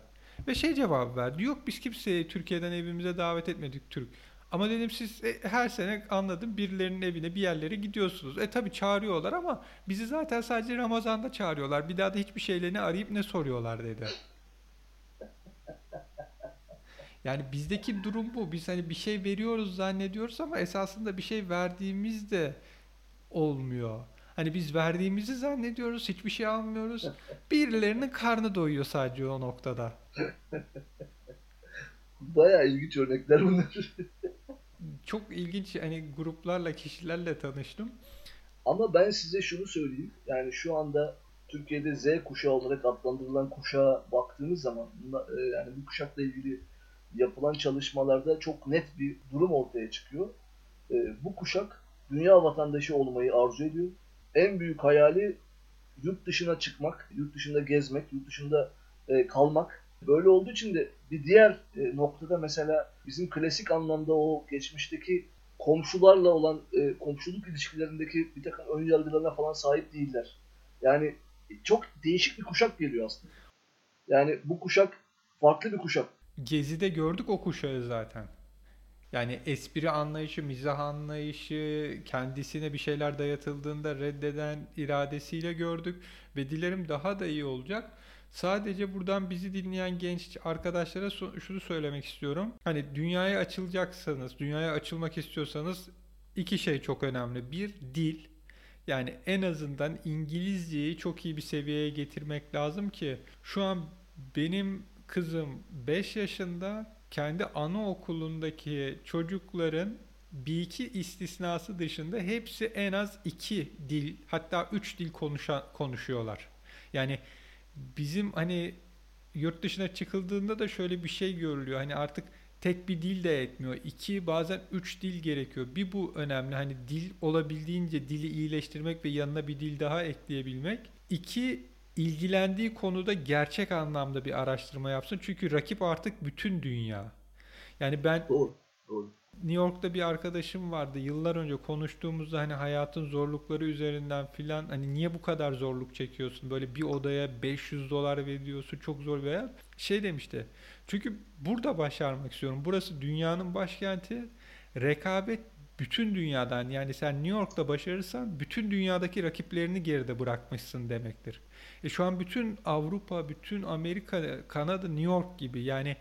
Ve şey cevabı verdi. Yok biz kimseyi Türkiye'den evimize davet etmedik Türk. Ama dedim siz e, her sene anladım birilerinin evine bir yerlere gidiyorsunuz. E tabi çağırıyorlar ama bizi zaten sadece Ramazan'da çağırıyorlar. Bir daha da hiçbir şeylerini arayıp ne soruyorlar dedi. Yani bizdeki durum bu. Biz hani bir şey veriyoruz zannediyoruz ama esasında bir şey verdiğimiz de olmuyor. Hani biz verdiğimizi zannediyoruz, hiçbir şey almıyoruz. [laughs] Birilerinin karnı doyuyor sadece o noktada. [laughs] Baya ilginç örnekler bunlar. [laughs] Çok ilginç hani gruplarla, kişilerle tanıştım. Ama ben size şunu söyleyeyim. Yani şu anda Türkiye'de Z kuşağı olarak adlandırılan kuşağa baktığımız zaman e, yani bu kuşakla ilgili yapılan çalışmalarda çok net bir durum ortaya çıkıyor. E, bu kuşak dünya vatandaşı olmayı arzu ediyor. En büyük hayali yurt dışına çıkmak, yurt dışında gezmek, yurt dışında e, kalmak. Böyle olduğu için de bir diğer e, noktada mesela bizim klasik anlamda o geçmişteki komşularla olan e, komşuluk ilişkilerindeki bir takım ön yargılarına falan sahip değiller. Yani çok değişik bir kuşak geliyor aslında. Yani bu kuşak farklı bir kuşak. Gezi'de gördük o kuşağı zaten. Yani espri anlayışı, mizah anlayışı, kendisine bir şeyler dayatıldığında reddeden iradesiyle gördük ve dilerim daha da iyi olacak. Sadece buradan bizi dinleyen genç arkadaşlara şunu söylemek istiyorum. Hani dünyaya açılacaksanız, dünyaya açılmak istiyorsanız iki şey çok önemli. Bir, dil. Yani en azından İngilizceyi çok iyi bir seviyeye getirmek lazım ki şu an benim kızım 5 yaşında kendi anaokulundaki çocukların bir iki istisnası dışında hepsi en az iki dil hatta üç dil konuşan, konuşuyorlar. Yani bizim hani yurt dışına çıkıldığında da şöyle bir şey görülüyor. Hani artık tek bir dil de etmiyor. İki bazen üç dil gerekiyor. Bir bu önemli. Hani dil olabildiğince dili iyileştirmek ve yanına bir dil daha ekleyebilmek. İki ilgilendiği konuda gerçek anlamda bir araştırma yapsın. Çünkü rakip artık bütün dünya. Yani ben doğru, doğru. New York'ta bir arkadaşım vardı. Yıllar önce konuştuğumuzda hani hayatın zorlukları üzerinden filan hani niye bu kadar zorluk çekiyorsun? Böyle bir odaya 500 dolar veriyorsun. Çok zor hayat. Şey demişti. Çünkü burada başarmak istiyorum. Burası dünyanın başkenti. Rekabet bütün dünyadan yani sen New York'ta başarırsan bütün dünyadaki rakiplerini geride bırakmışsın demektir. E şu an bütün Avrupa, bütün Amerika, Kanada, New York gibi yani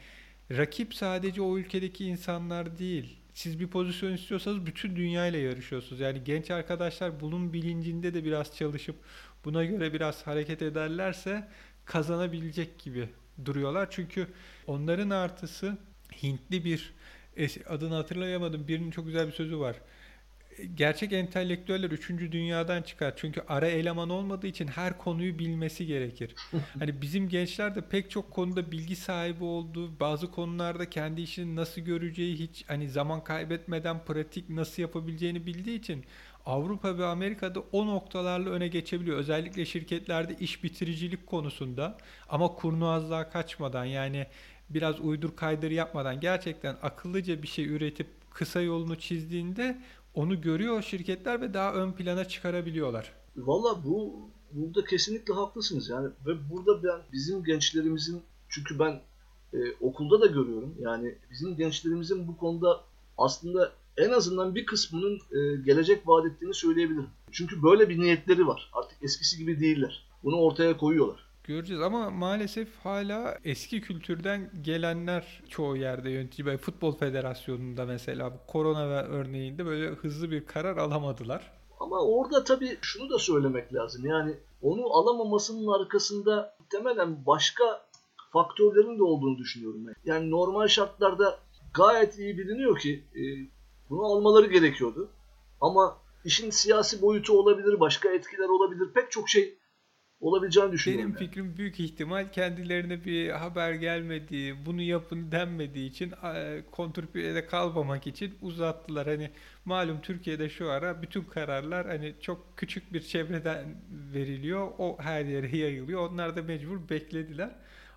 rakip sadece o ülkedeki insanlar değil. Siz bir pozisyon istiyorsanız bütün dünyayla yarışıyorsunuz. Yani genç arkadaşlar bunun bilincinde de biraz çalışıp buna göre biraz hareket ederlerse kazanabilecek gibi duruyorlar. Çünkü onların artısı Hintli bir adını hatırlayamadım. Birinin çok güzel bir sözü var gerçek entelektüeller 3. dünyadan çıkar. Çünkü ara eleman olmadığı için her konuyu bilmesi gerekir. [laughs] hani bizim gençler de pek çok konuda bilgi sahibi olduğu, bazı konularda kendi işini nasıl göreceği hiç hani zaman kaybetmeden pratik nasıl yapabileceğini bildiği için Avrupa ve Amerika'da o noktalarla öne geçebiliyor. Özellikle şirketlerde iş bitiricilik konusunda ama kurnazlığa kaçmadan yani biraz uydur kaydır yapmadan gerçekten akıllıca bir şey üretip kısa yolunu çizdiğinde onu görüyor şirketler ve daha ön plana çıkarabiliyorlar. Valla bu burada kesinlikle haklısınız yani ve burada ben bizim gençlerimizin çünkü ben e, okulda da görüyorum yani bizim gençlerimizin bu konuda aslında en azından bir kısmının e, gelecek vaat ettiğini söyleyebilirim. Çünkü böyle bir niyetleri var. Artık eskisi gibi değiller. Bunu ortaya koyuyorlar. Göreceğiz ama maalesef hala eski kültürden gelenler çoğu yerde yönetici. Böyle Futbol Federasyonu'nda mesela korona ve örneğinde böyle hızlı bir karar alamadılar. Ama orada tabii şunu da söylemek lazım. Yani onu alamamasının arkasında muhtemelen başka faktörlerin de olduğunu düşünüyorum. Ben. Yani normal şartlarda gayet iyi biliniyor ki e, bunu almaları gerekiyordu. Ama işin siyasi boyutu olabilir, başka etkiler olabilir. Pek çok şey olabileceğini düşünüyorum. Benim yani. fikrim büyük ihtimal kendilerine bir haber gelmediği, bunu yapın denmediği için kontrpiyede kalmamak için uzattılar. Hani malum Türkiye'de şu ara bütün kararlar hani çok küçük bir çevreden veriliyor. O her yere yayılıyor. Onlar da mecbur beklediler.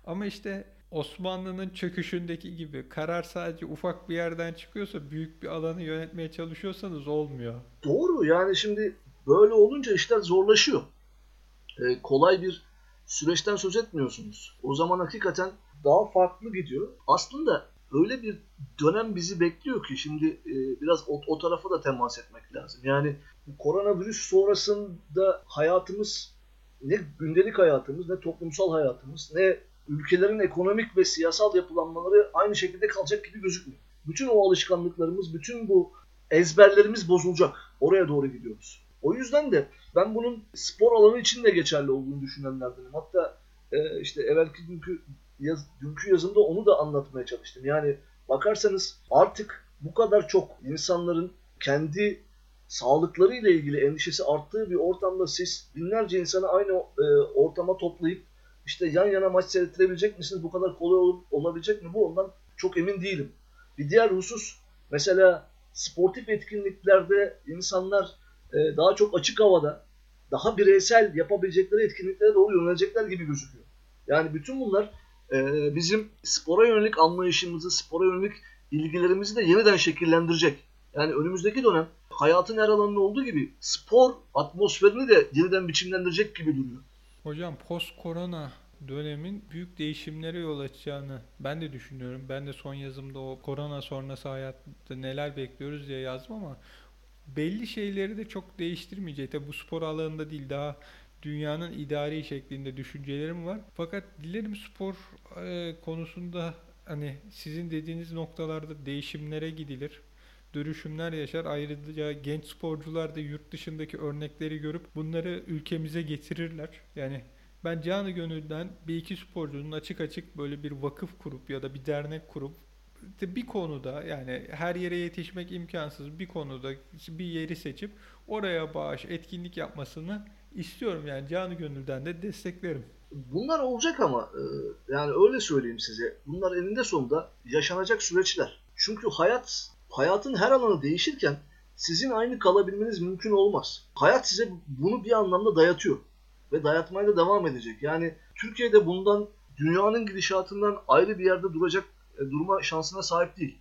Ama işte Osmanlı'nın çöküşündeki gibi karar sadece ufak bir yerden çıkıyorsa büyük bir alanı yönetmeye çalışıyorsanız olmuyor. Doğru yani şimdi böyle olunca işler zorlaşıyor. Ee, kolay bir süreçten söz etmiyorsunuz. O zaman hakikaten daha farklı gidiyor. Aslında öyle bir dönem bizi bekliyor ki şimdi e, biraz o, o tarafa da temas etmek lazım. Yani koronavirüs sonrasında hayatımız ne gündelik hayatımız ne toplumsal hayatımız ne ülkelerin ekonomik ve siyasal yapılanmaları aynı şekilde kalacak gibi gözükmüyor. Bütün o alışkanlıklarımız, bütün bu ezberlerimiz bozulacak. Oraya doğru gidiyoruz. O yüzden de ben bunun spor alanı için de geçerli olduğunu düşünenlerdenim. Hatta e, işte evvelki dünkü, yaz, dünkü yazımda onu da anlatmaya çalıştım. Yani bakarsanız artık bu kadar çok insanların kendi sağlıkları ile ilgili endişesi arttığı bir ortamda siz binlerce insanı aynı e, ortama toplayıp işte yan yana maç seyrettirebilecek misiniz? Bu kadar kolay ol, olabilecek mi? Bu ondan çok emin değilim. Bir diğer husus mesela sportif etkinliklerde insanlar e, daha çok açık havada daha bireysel yapabilecekleri etkinliklere doğru yönelecekler gibi gözüküyor. Yani bütün bunlar e, bizim spora yönelik anlayışımızı, spora yönelik ilgilerimizi de yeniden şekillendirecek. Yani önümüzdeki dönem hayatın her alanında olduğu gibi spor atmosferini de yeniden biçimlendirecek gibi duruyor. Hocam post korona dönemin büyük değişimlere yol açacağını ben de düşünüyorum. Ben de son yazımda o korona sonrası hayatta neler bekliyoruz diye yazdım ama belli şeyleri de çok değiştirmeyecek. Tabi bu spor alanında değil daha dünyanın idari şeklinde düşüncelerim var. Fakat dilerim spor e, konusunda hani sizin dediğiniz noktalarda değişimlere gidilir dönüşümler yaşar. Ayrıca genç sporcular da yurt dışındaki örnekleri görüp bunları ülkemize getirirler. Yani ben canı gönülden bir iki sporcunun açık açık böyle bir vakıf kurup ya da bir dernek kurup bir konuda yani her yere yetişmek imkansız bir konuda bir yeri seçip oraya bağış, etkinlik yapmasını istiyorum yani canı gönülden de desteklerim. Bunlar olacak ama e, yani öyle söyleyeyim size. Bunlar eninde sonunda yaşanacak süreçler. Çünkü hayat hayatın her alanı değişirken sizin aynı kalabilmeniz mümkün olmaz. Hayat size bunu bir anlamda dayatıyor ve dayatmaya da devam edecek. Yani Türkiye'de bundan dünyanın gidişatından ayrı bir yerde duracak durma şansına sahip değil.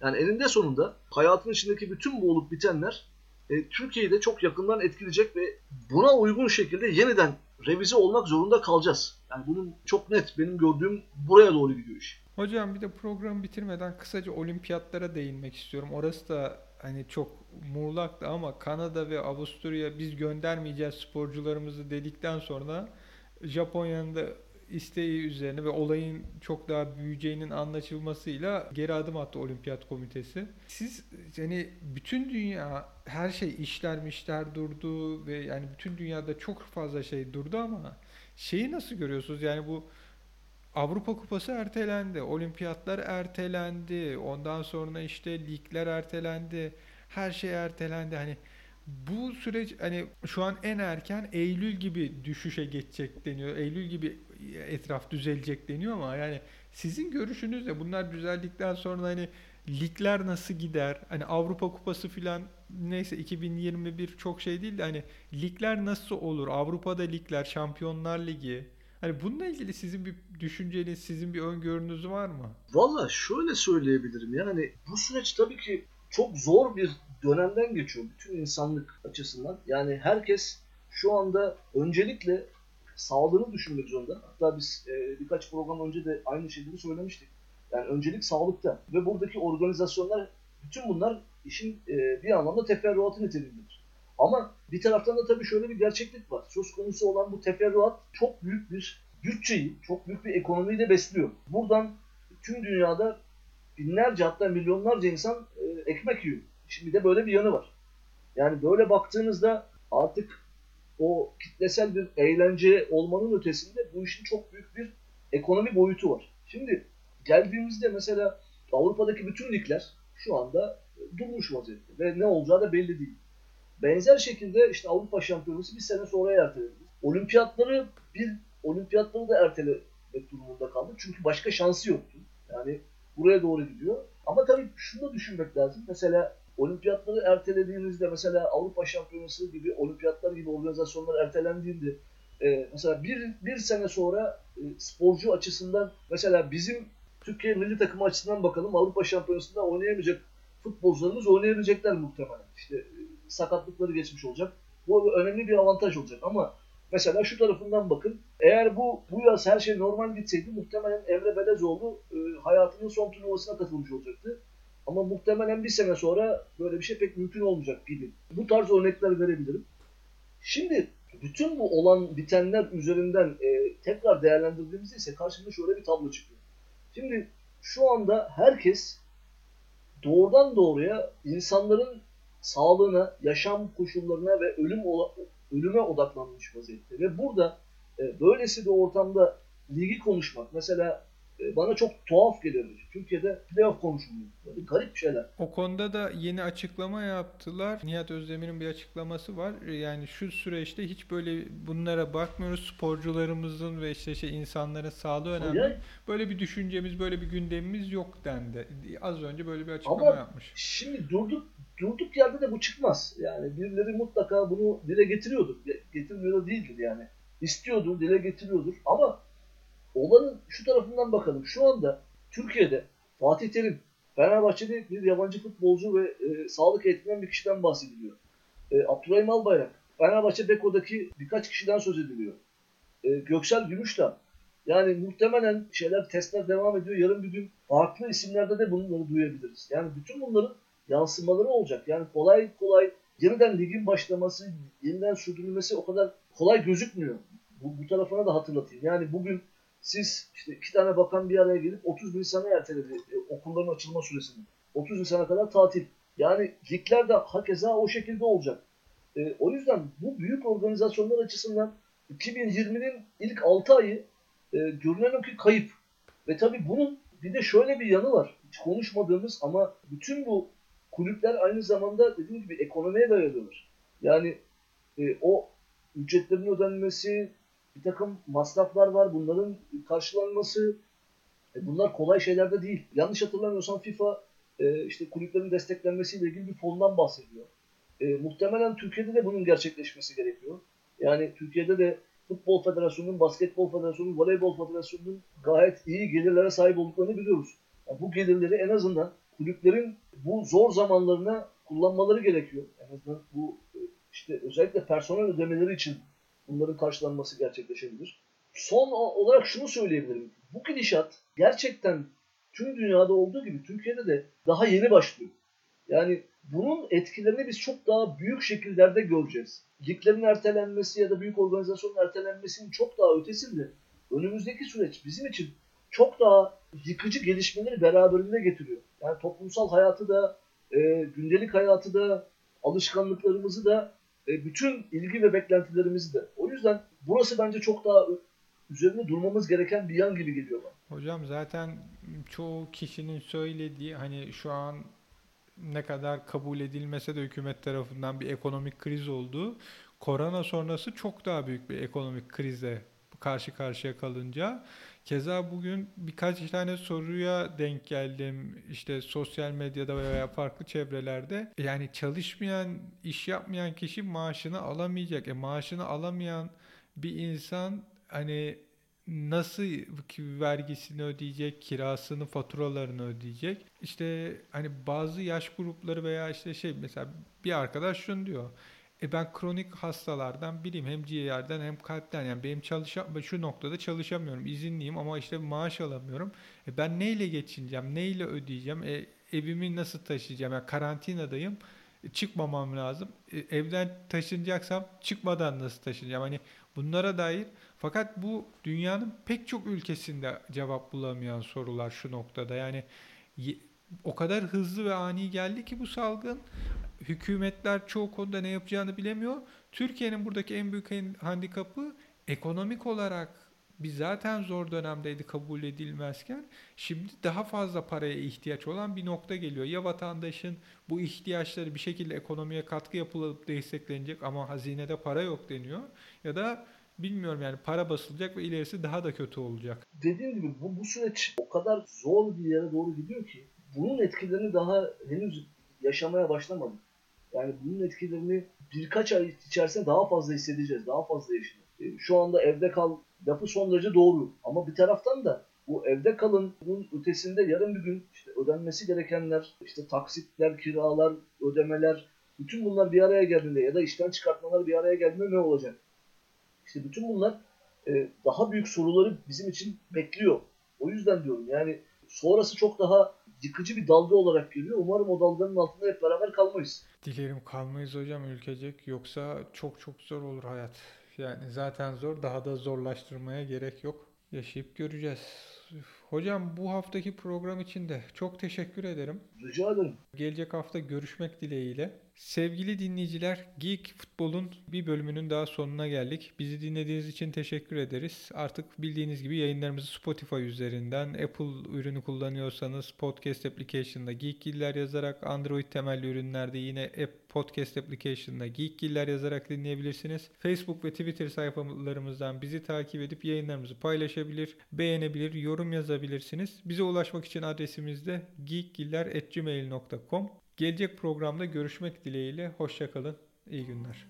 Yani eninde sonunda hayatın içindeki bütün bu olup bitenler e, Türkiye'yi de çok yakından etkileyecek ve buna uygun şekilde yeniden revize olmak zorunda kalacağız. Yani bunun çok net benim gördüğüm buraya doğru gidiyor iş. Hocam bir de program bitirmeden kısaca olimpiyatlara değinmek istiyorum. Orası da hani çok muğlaktı ama Kanada ve Avusturya biz göndermeyeceğiz sporcularımızı dedikten sonra Japonya'nın da isteği üzerine ve olayın çok daha büyüyeceğinin anlaşılmasıyla geri adım attı Olimpiyat Komitesi. Siz yani bütün dünya her şey işler mişler durdu ve yani bütün dünyada çok fazla şey durdu ama şeyi nasıl görüyorsunuz? Yani bu Avrupa Kupası ertelendi, olimpiyatlar ertelendi, ondan sonra işte ligler ertelendi, her şey ertelendi. Hani bu süreç hani şu an en erken Eylül gibi düşüşe geçecek deniyor. Eylül gibi etraf düzelecek deniyor ama yani sizin görüşünüz de bunlar düzeldikten sonra hani ligler nasıl gider? Hani Avrupa Kupası filan neyse 2021 çok şey değil de hani ligler nasıl olur? Avrupa'da ligler, Şampiyonlar Ligi Hani bununla ilgili sizin bir düşünceniz, sizin bir öngörünüz var mı? Valla şöyle söyleyebilirim. Yani bu süreç tabii ki çok zor bir dönemden geçiyor bütün insanlık açısından. Yani herkes şu anda öncelikle sağlığını düşünmek zorunda. Hatta biz e, birkaç program önce de aynı şeyleri söylemiştik. Yani öncelik sağlıkta ve buradaki organizasyonlar bütün bunlar işin e, bir anlamda teferruatı niteliğindedir. Ama bir taraftan da tabii şöyle bir gerçeklik var. Söz konusu olan bu teferruat çok büyük bir bütçeyi, çok büyük bir ekonomiyi de besliyor. Buradan tüm dünyada binlerce hatta milyonlarca insan e, ekmek yiyor. Şimdi de böyle bir yanı var. Yani böyle baktığınızda artık o kitlesel bir eğlence olmanın ötesinde bu işin çok büyük bir ekonomi boyutu var. Şimdi geldiğimizde mesela Avrupa'daki bütün ligler şu anda durmuş vaziyette ve ne olacağı da belli değil. Benzer şekilde işte Avrupa Şampiyonası bir sene sonra ertelendi. Olimpiyatları bir olimpiyatları da ertelemek durumunda kaldı. Çünkü başka şansı yoktu. Yani buraya doğru gidiyor. Ama tabii şunu da düşünmek lazım. Mesela olimpiyatları ertelediğinizde mesela Avrupa Şampiyonası gibi olimpiyatlar gibi organizasyonlar ertelendiğinde e, mesela bir, bir sene sonra e, sporcu açısından mesela bizim Türkiye milli takımı açısından bakalım Avrupa Şampiyonası'nda oynayamayacak futbolcularımız oynayabilecekler muhtemelen. İşte e, sakatlıkları geçmiş olacak. Bu önemli bir avantaj olacak ama mesela şu tarafından bakın. Eğer bu bu yaz her şey normal gitseydi muhtemelen Emre Belezoğlu e, hayatının son turnuvasına katılmış olacaktı. Ama muhtemelen bir sene sonra böyle bir şey pek mümkün olmayacak gibi. Bu tarz örnekler verebilirim. Şimdi bütün bu olan bitenler üzerinden e, tekrar değerlendirdiğimizde ise karşımıza şöyle bir tablo çıkıyor. Şimdi şu anda herkes doğrudan doğruya insanların sağlığına, yaşam koşullarına ve ölüm ölüme odaklanmış vaziyette. Ve burada e, böylesi bir ortamda ligi konuşmak, mesela bana çok tuhaf geliyor. Türkiye'de playoff konuşuluyor. Böyle garip şeyler. O konuda da yeni açıklama yaptılar. Nihat Özdemir'in bir açıklaması var. Yani şu süreçte hiç böyle bunlara bakmıyoruz. Sporcularımızın ve işte şey insanların sağlığı önemli. Yani, böyle bir düşüncemiz, böyle bir gündemimiz yok dendi. Az önce böyle bir açıklama ama yapmış. Şimdi durduk durduk yerde de bu çıkmaz. Yani birileri mutlaka bunu dile getiriyordur. Getirmiyor da değildir yani. İstiyordur, dile getiriyordur. Ama olanın şu tarafından bakalım. Şu anda Türkiye'de Fatih Terim, Fenerbahçe'de bir yabancı futbolcu ve e, sağlık eğitiminden bir kişiden bahsediliyor. E, Abdurrahim Albayrak, Fenerbahçe Beko'daki birkaç kişiden söz ediliyor. E, Göksel Gümüşdağ. Yani muhtemelen şeyler, testler devam ediyor. Yarın bir gün farklı isimlerde de bunları duyabiliriz. Yani bütün bunların yansımaları olacak. Yani kolay kolay yeniden ligin başlaması, yeniden sürdürülmesi o kadar kolay gözükmüyor. Bu, bu tarafına da hatırlatayım. Yani bugün siz işte iki tane bakan bir araya gelip 30 Nisan'a erteledi e, okulların açılma süresini. 30 Nisan'a kadar tatil. Yani ligler de hakeza o şekilde olacak. E, o yüzden bu büyük organizasyonlar açısından 2020'nin ilk 6 ayı e, görünen o ki kayıp. Ve tabii bunun bir de şöyle bir yanı var. Hiç konuşmadığımız ama bütün bu kulüpler aynı zamanda dediğim gibi ekonomiye dayanıyorlar. Yani e, o ücretlerin ödenmesi, bir takım masraflar var. Bunların karşılanması e, bunlar kolay şeyler de değil. Yanlış hatırlamıyorsam FIFA e, işte kulüplerin desteklenmesiyle ilgili bir fondan bahsediyor. E, muhtemelen Türkiye'de de bunun gerçekleşmesi gerekiyor. Yani Türkiye'de de Futbol Federasyonu'nun, Basketbol Federasyonu'nun, Voleybol Federasyonu'nun gayet iyi gelirlere sahip olduklarını biliyoruz. Yani bu gelirleri en azından kulüplerin bu zor zamanlarına kullanmaları gerekiyor. En azından bu e, işte özellikle personel ödemeleri için bunların karşılanması gerçekleşebilir. Son olarak şunu söyleyebilirim. Bu gidişat gerçekten tüm dünyada olduğu gibi Türkiye'de de daha yeni başlıyor. Yani bunun etkilerini biz çok daha büyük şekillerde göreceğiz. Liglerin ertelenmesi ya da büyük organizasyonun ertelenmesinin çok daha ötesinde önümüzdeki süreç bizim için çok daha yıkıcı gelişmeleri beraberinde getiriyor. Yani toplumsal hayatı da, e, gündelik hayatı da, alışkanlıklarımızı da e, bütün ilgi ve beklentilerimizi de. O yüzden burası bence çok daha üzerinde durmamız gereken bir yan gibi geliyor bana. Hocam zaten çoğu kişinin söylediği hani şu an ne kadar kabul edilmese de hükümet tarafından bir ekonomik kriz olduğu, korona sonrası çok daha büyük bir ekonomik krize karşı karşıya kalınca Keza bugün birkaç tane soruya denk geldim işte sosyal medyada veya farklı çevrelerde. Yani çalışmayan, iş yapmayan kişi maaşını alamayacak. E maaşını alamayan bir insan hani nasıl vergisini ödeyecek, kirasını, faturalarını ödeyecek? İşte hani bazı yaş grupları veya işte şey mesela bir arkadaş şunu diyor. E ben kronik hastalardan biriyim. Hem ciğerden hem kalpten. Yani benim çalışam şu noktada çalışamıyorum. İzinliyim ama işte maaş alamıyorum. E ben neyle geçineceğim? Neyle ödeyeceğim? E evimi nasıl taşıyacağım? Yani karantinadayım. E çıkmamam lazım. E evden taşınacaksam çıkmadan nasıl taşınacağım? Hani bunlara dair fakat bu dünyanın pek çok ülkesinde cevap bulamayan sorular şu noktada. Yani o kadar hızlı ve ani geldi ki bu salgın hükümetler çoğu konuda ne yapacağını bilemiyor. Türkiye'nin buradaki en büyük handikapı ekonomik olarak biz zaten zor dönemdeydi kabul edilmezken şimdi daha fazla paraya ihtiyaç olan bir nokta geliyor. Ya vatandaşın bu ihtiyaçları bir şekilde ekonomiye katkı yapılıp desteklenecek ama hazinede para yok deniyor ya da bilmiyorum yani para basılacak ve ilerisi daha da kötü olacak. Dediğim gibi bu, bu süreç o kadar zor bir yere doğru gidiyor ki bunun etkilerini daha henüz yaşamaya başlamadık. Yani bunun etkilerini birkaç ay içerisinde daha fazla hissedeceğiz, daha fazla yaşayacağız. e, şu anda evde kal lafı son derece doğru. Ama bir taraftan da bu evde kalın bunun ötesinde yarın bir gün işte ödenmesi gerekenler, işte taksitler, kiralar, ödemeler, bütün bunlar bir araya geldiğinde ya da işten çıkartmalar bir araya geldiğinde ne olacak? İşte bütün bunlar e, daha büyük soruları bizim için bekliyor. O yüzden diyorum yani sonrası çok daha yıkıcı bir dalga olarak geliyor. Umarım o dalganın altında hep beraber kalmayız. Dilerim kalmayız hocam ülkecek. Yoksa çok çok zor olur hayat. Yani zaten zor. Daha da zorlaştırmaya gerek yok. Yaşayıp göreceğiz. Hocam bu haftaki program için de çok teşekkür ederim. Rica ederim. Gelecek hafta görüşmek dileğiyle. Sevgili dinleyiciler, Geek Futbol'un bir bölümünün daha sonuna geldik. Bizi dinlediğiniz için teşekkür ederiz. Artık bildiğiniz gibi yayınlarımızı Spotify üzerinden, Apple ürünü kullanıyorsanız podcast application'da Geekgiller yazarak, Android temelli ürünlerde yine App Podcast application'da Geekgiller yazarak dinleyebilirsiniz. Facebook ve Twitter sayfalarımızdan bizi takip edip yayınlarımızı paylaşabilir, beğenebilir, yorum yazabilirsiniz. Bize ulaşmak için adresimiz de geekgiller.gmail.com Gelecek programda görüşmek dileğiyle. Hoşçakalın. İyi günler.